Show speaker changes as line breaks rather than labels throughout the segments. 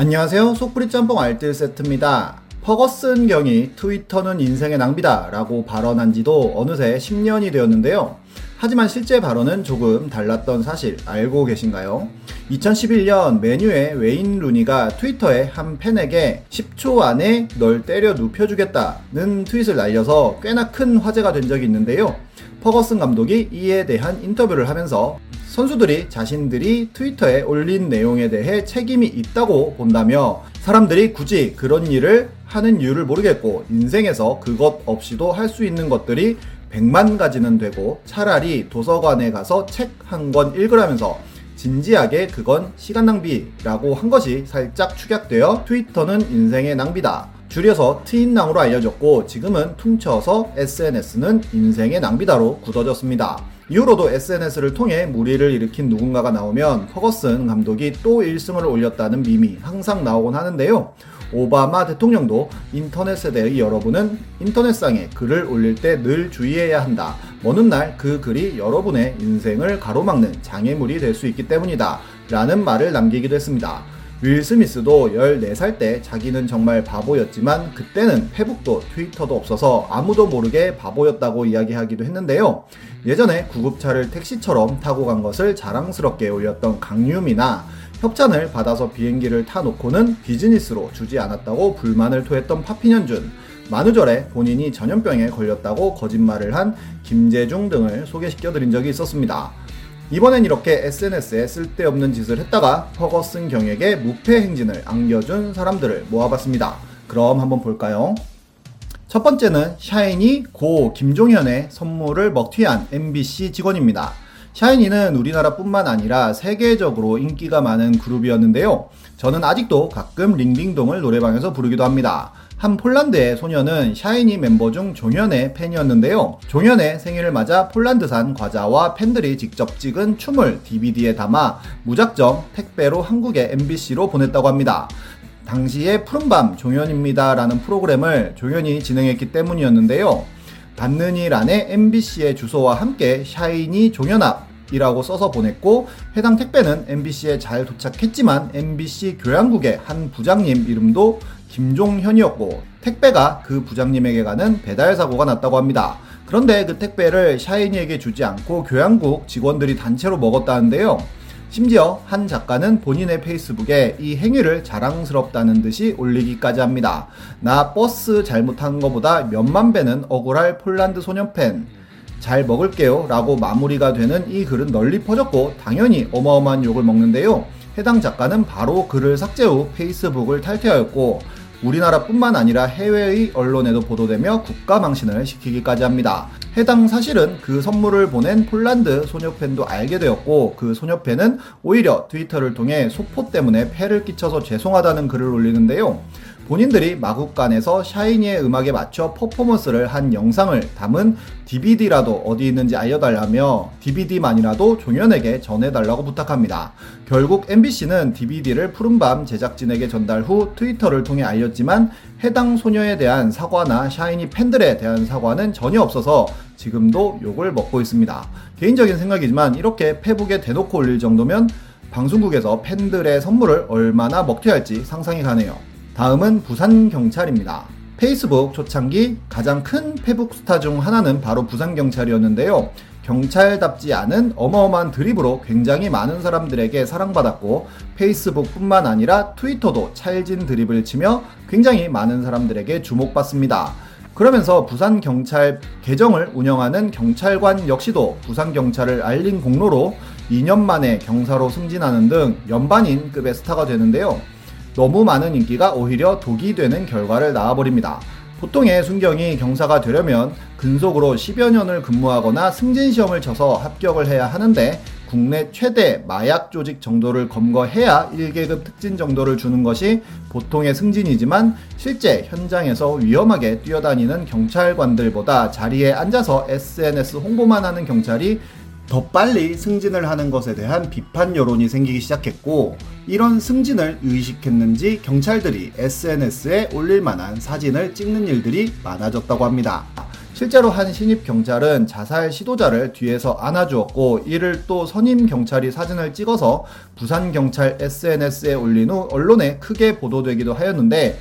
안녕하세요. 속풀이 짬뽕 알뜰 세트입니다. 퍼거슨 경이 트위터는 인생의 낭비다 라고 발언한 지도 어느새 10년이 되었는데요. 하지만 실제 발언은 조금 달랐던 사실 알고 계신가요? 2011년 메뉴의 웨인 루니가 트위터에 한 팬에게 10초 안에 널 때려 눕혀주겠다는 트윗을 날려서 꽤나 큰 화제가 된 적이 있는데요. 퍼거슨 감독이 이에 대한 인터뷰를 하면서 선수들이 자신들이 트위터에 올린 내용에 대해 책임이 있다고 본다며 사람들이 굳이 그런 일을 하는 이유를 모르겠고 인생에서 그것 없이도 할 수 있는 것들이 100만 가지는 되고 차라리 도서관에 가서 책 한 권 읽으라면서 진지하게 그건 시간 낭비라고 한 것이 살짝 축약되어 트위터는 인생의 낭비다. 줄여서 트윈낭으로 알려졌고 지금은 퉁쳐서 SNS는 인생의 낭비다로 굳어졌습니다. 이후로도 SNS를 통해 무리를 일으킨 누군가가 나오면 퍼거슨 감독이 또 1승을 올렸다는 밈이 항상 나오곤 하는데요. 오바마 대통령도 인터넷 세대의 여러분은 인터넷상에 글을 올릴 때 늘 주의해야 한다. 어느 날 그 글이 여러분의 인생을 가로막는 장애물이 될 수 있기 때문이다. 라는 말을 남기기도 했습니다. 윌 스미스도 14살 때 자기는 정말 바보였지만 그때는 페북도 트위터도 없어서 아무도 모르게 바보였다고 이야기하기도 했는데요. 예전에 구급차를 택시처럼 타고 간 것을 자랑스럽게 올렸던 강유미나 협찬을 받아서 비행기를 타놓고는 비즈니스로 주지 않았다고 불만을 토했던 파피년준, 만우절에 본인이 전염병에 걸렸다고 거짓말을 한 김재중 등을 소개시켜드린 적이 있었습니다. 이번엔 이렇게 SNS에 쓸데없는 짓을 했다가 퍼거슨 경에게 무패 행진을 안겨준 사람들을 모아봤습니다. 그럼 한번 볼까요? 첫 번째는 샤이니 고 김종현의 선물을 먹튀한 MBC 직원입니다. 샤이니는 우리나라뿐만 아니라 세계적으로 인기가 많은 그룹이었는데요. 저는 아직도 가끔 링딩동을 노래방에서 부르기도 합니다. 한 폴란드의 소녀는 샤이니 멤버 중 종현의 팬이었는데요. 종현의 생일을 맞아 폴란드산 과자와 팬들이 직접 찍은 춤을 DVD에 담아 무작정 택배로 한국의 MBC로 보냈다고 합니다. 당시에 푸른밤 종현입니다 라는 프로그램을 종현이 진행했기 때문이었는데요. 받는 일 안에 MBC의 주소와 함께 샤이니 종현 앞 이라고 써서 보냈고 해당 택배는 MBC에 잘 도착했지만 MBC 교양국의 한 부장님 이름도 김종현이었고 택배가 그 부장님에게 가는 배달 사고가 났다고 합니다. 그런데 그 택배를 샤이니에게 주지 않고 교양국 직원들이 단체로 먹었다는데요. 심지어 한 작가는 본인의 페이스북에 이 행위를 자랑스럽다는 듯이 올리기까지 합니다. 나 버스 잘못한 것보다 몇만 배는 억울할 폴란드 소년팬. 잘 먹을게요 라고 마무리가 되는 이 글은 널리 퍼졌고 당연히 어마어마한 욕을 먹는데요. 해당 작가는 바로 글을 삭제 후 페이스북을 탈퇴하였고 우리나라뿐만 아니라 해외의 언론에도 보도되며 국가 망신을 시키기까지 합니다. 해당 사실은 그 선물을 보낸 폴란드 소녀팬도 알게 되었고 그 소녀팬은 오히려 트위터를 통해 소포 때문에 폐를 끼쳐서 죄송하다는 글을 올리는데요. 본인들이 마국간에서 샤이니의 음악에 맞춰 퍼포먼스를 한 영상을 담은 DVD라도 어디 있는지 알려달라며 DVD만이라도 종현에게 전해달라고 부탁합니다. 결국 MBC는 DVD를 푸른밤 제작진에게 전달 후 트위터를 통해 알렸지만 해당 소녀에 대한 사과나 샤이니 팬들에 대한 사과는 전혀 없어서 지금도 욕을 먹고 있습니다. 개인적인 생각이지만 이렇게 페북에 대놓고 올릴 정도면 방송국에서 팬들의 선물을 얼마나 먹튀할지 상상이 가네요. 다음은 부산 경찰입니다. 페이스북 초창기 가장 큰 페북 스타 중 하나는 바로 부산 경찰이었는데요. 경찰답지 않은 어마어마한 드립으로 굉장히 많은 사람들에게 사랑받았고 페이스북뿐만 아니라 트위터도 찰진 드립을 치며 굉장히 많은 사람들에게 주목받습니다. 그러면서 부산 경찰 계정을 운영하는 경찰관 역시도 부산 경찰을 알린 공로로 2년 만에 경사로 승진하는 등 연반인 급의 스타가 되는데요. 너무 많은 인기가 오히려 독이 되는 결과를 낳아버립니다. 보통의 순경이 경사가 되려면 근속으로 10여 년을 근무하거나 승진 시험을 쳐서 합격을 해야 하는데 국내 최대 마약 조직 정도를 검거해야 1계급 특진 정도를 주는 것이 보통의 승진이지만 실제 현장에서 위험하게 뛰어다니는 경찰관들보다 자리에 앉아서 SNS 홍보만 하는 경찰이 더 빨리 승진을 하는 것에 대한 비판 여론이 생기기 시작했고 이런 승진을 의식했는지 경찰들이 SNS에 올릴 만한 사진을 찍는 일들이 많아졌다고 합니다. 실제로 한 신입 경찰은 자살 시도자를 뒤에서 안아주었고 이를 또 선임 경찰이 사진을 찍어서 부산 경찰 SNS에 올린 후 언론에 크게 보도되기도 하였는데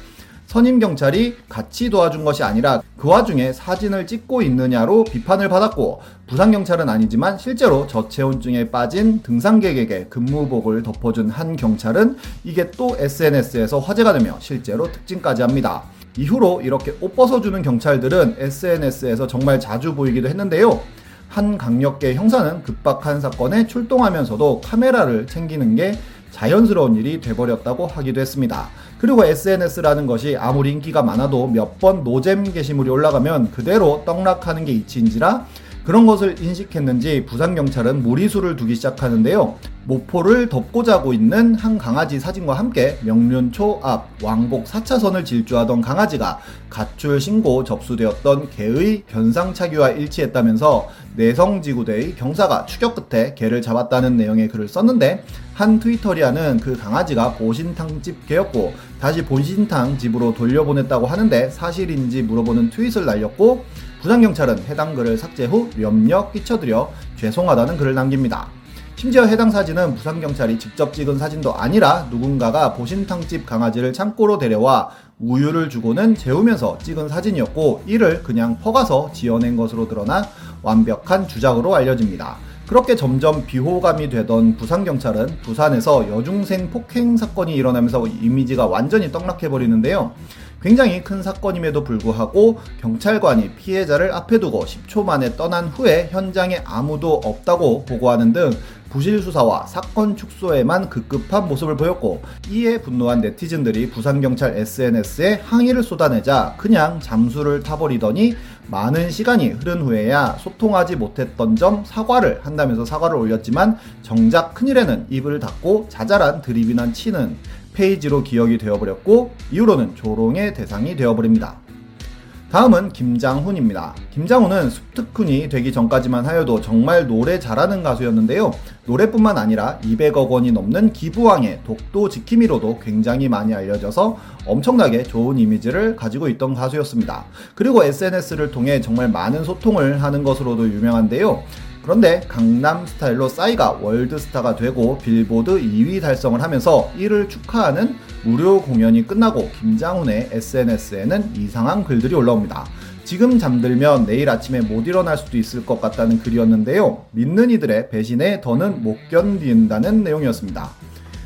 선임 경찰이 같이 도와준 것이 아니라 그 와중에 사진을 찍고 있느냐로 비판을 받았고 부산 경찰은 아니지만 실제로 저체온증에 빠진 등산객에게 근무복을 덮어준 한 경찰은 이게 또 SNS에서 화제가 되며 실제로 특징까지 합니다. 이후로 이렇게 옷 벗어주는 경찰들은 SNS에서 정말 자주 보이기도 했는데요. 한 강력계 형사는 급박한 사건에 출동하면서도 카메라를 챙기는 게 자연스러운 일이 돼버렸다고 하기도 했습니다. 그리고 SNS라는 것이 아무리 인기가 많아도 몇 번 노잼 게시물이 올라가면 그대로 떡락하는 게 이치인지라 그런 것을 인식했는지 부산경찰은 무리수를 두기 시작하는데요. 모포를 덮고 자고 있는 한 강아지 사진과 함께 명륜초 앞 왕복 4차선을 질주하던 강아지가 가출 신고 접수되었던 개의 변상 차기와 일치했다면서 내성지구대의 경사가 추격 끝에 개를 잡았다는 내용의 글을 썼는데 한 트위터리아는 그 강아지가 보신탕집 개였고 다시 보신탕 집으로 돌려보냈다고 하는데 사실인지 물어보는 트윗을 날렸고 부산경찰은 해당 글을 삭제 후 염력 끼쳐드려 죄송하다는 글을 남깁니다. 심지어 해당 사진은 부산경찰이 직접 찍은 사진도 아니라 누군가가 보신탕집 강아지를 창고로 데려와 우유를 주고는 재우면서 찍은 사진이었고 이를 그냥 퍼가서 지어낸 것으로 드러나 완벽한 주작으로 알려집니다. 그렇게 점점 비호감이 되던 부산경찰은 부산에서 여중생 폭행 사건이 일어나면서 이미지가 완전히 떡락해버리는데요. 굉장히 큰 사건임에도 불구하고 경찰관이 피해자를 앞에 두고 10초 만에 떠난 후에 현장에 아무도 없다고 보고하는 등 부실 수사와 사건 축소에만 급급한 모습을 보였고 이에 분노한 네티즌들이 부산경찰 SNS에 항의를 쏟아내자 그냥 잠수를 타버리더니 많은 시간이 흐른 후에야 소통하지 못했던 점 사과를 한다면서 사과를 올렸지만 정작 큰일에는 입을 닫고 자잘한 드립이난 치는 페이지로 기억이 되어버렸고 이후로는 조롱의 대상이 되어버립니다. 다음은 김장훈입니다. 김장훈은 숲특훈이 되기 전까지만 하여도 정말 노래 잘하는 가수였는데요. 노래뿐만 아니라 200억 원이 넘는 기부왕의 독도 지킴이로도 굉장히 많이 알려져서 엄청나게 좋은 이미지를 가지고 있던 가수였습니다. 그리고 SNS를 통해 정말 많은 소통을 하는 것으로도 유명한데요. 그런데 강남 스타일로 싸이가 월드스타가 되고 빌보드 2위 달성을 하면서 이를 축하하는 무료 공연이 끝나고 김장훈의 SNS에는 이상한 글들이 올라옵니다. 지금 잠들면 내일 아침에 못 일어날 수도 있을 것 같다는 글이었는데요. 믿는 이들의 배신에 더는 못 견딘다는 내용이었습니다.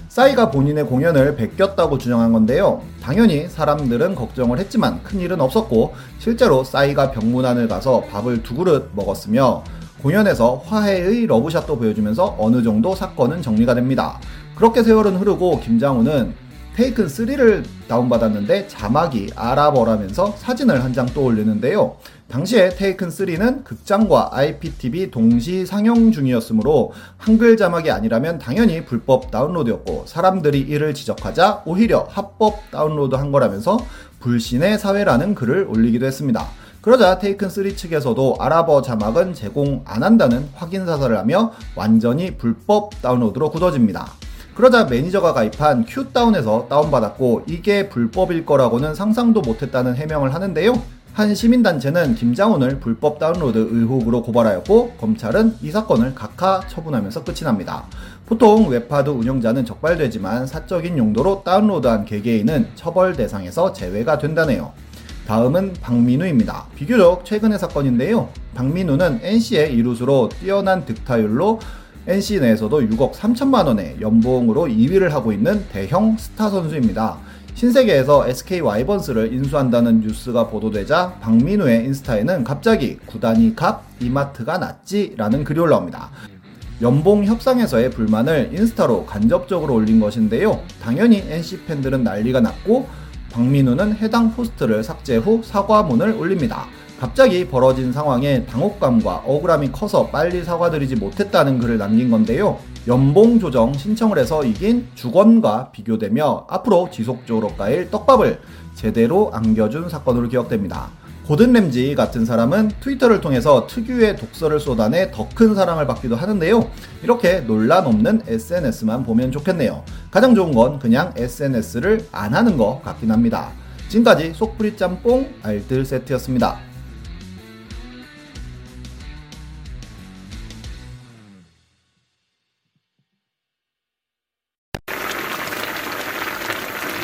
싸이가 본인의 공연을 베꼈다고 주장한 건데요. 당연히 사람들은 걱정을 했지만 큰일은 없었고 실제로 싸이가 병문안을 가서 밥을 두 그릇 먹었으며 공연에서 화해의 러브샷도 보여주면서 어느 정도 사건은 정리가 됩니다. 그렇게 세월은 흐르고 김장훈은 테이큰 3를 다운받았는데 자막이 아랍어라면서 사진을 한장또 올리는데요. 당시에 테이큰 3는 극장과 IPTV 동시 상영 중이었으므로 한글 자막이 아니라면 당연히 불법 다운로드였고 사람들이 이를 지적하자 오히려 합법 다운로드 한 거라면서 불신의 사회라는 글을 올리기도 했습니다. 그러자 테이큰 3 측에서도 아랍어 자막은 제공 안 한다는 확인 사살을 하며 완전히 불법 다운로드로 굳어집니다. 그러자 매니저가 가입한 큐다운에서 다운받았고 이게 불법일 거라고는 상상도 못했다는 해명을 하는데요. 한 시민단체는 김장훈을 불법 다운로드 의혹으로 고발하였고 검찰은 이 사건을 각하 처분하면서 끝이 납니다. 보통 웹하드 운영자는 적발되지만 사적인 용도로 다운로드한 개개인은 처벌 대상에서 제외가 된다네요. 다음은 박민우입니다. 비교적 최근의 사건인데요. 박민우는 NC의 이루수로 뛰어난 득타율로 NC 내에서도 6억 3천만 원의 연봉으로 2위를 하고 있는 대형 스타 선수입니다. 신세계에서 SK 와이번스를 인수한다는 뉴스가 보도되자 박민우의 인스타에는 갑자기 구단이 값 이마트가 낫지라는 글이 올라옵니다. 연봉 협상에서의 불만을 인스타로 간접적으로 올린 것인데요. 당연히 NC 팬들은 난리가 났고 박민우는 해당 포스트를 삭제 후 사과문을 올립니다. 갑자기 벌어진 상황에 당혹감과 억울함이 커서 빨리 사과드리지 못했다는 글을 남긴 건데요. 연봉 조정 신청을 해서 이긴 주권과 비교되며 앞으로 지속적으로 까일 떡밥을 제대로 안겨준 사건으로 기억됩니다. 고든 램지 같은 사람은 트위터를 통해서 특유의 독서를 쏟아내 더 큰 사랑을 받기도 하는데요. 이렇게 논란 없는 SNS만 보면 좋겠네요. 가장 좋은 건 그냥 SNS를 안 하는 것 같긴 합니다. 지금까지 속풀이 짬뽕 알뜰 세트였습니다.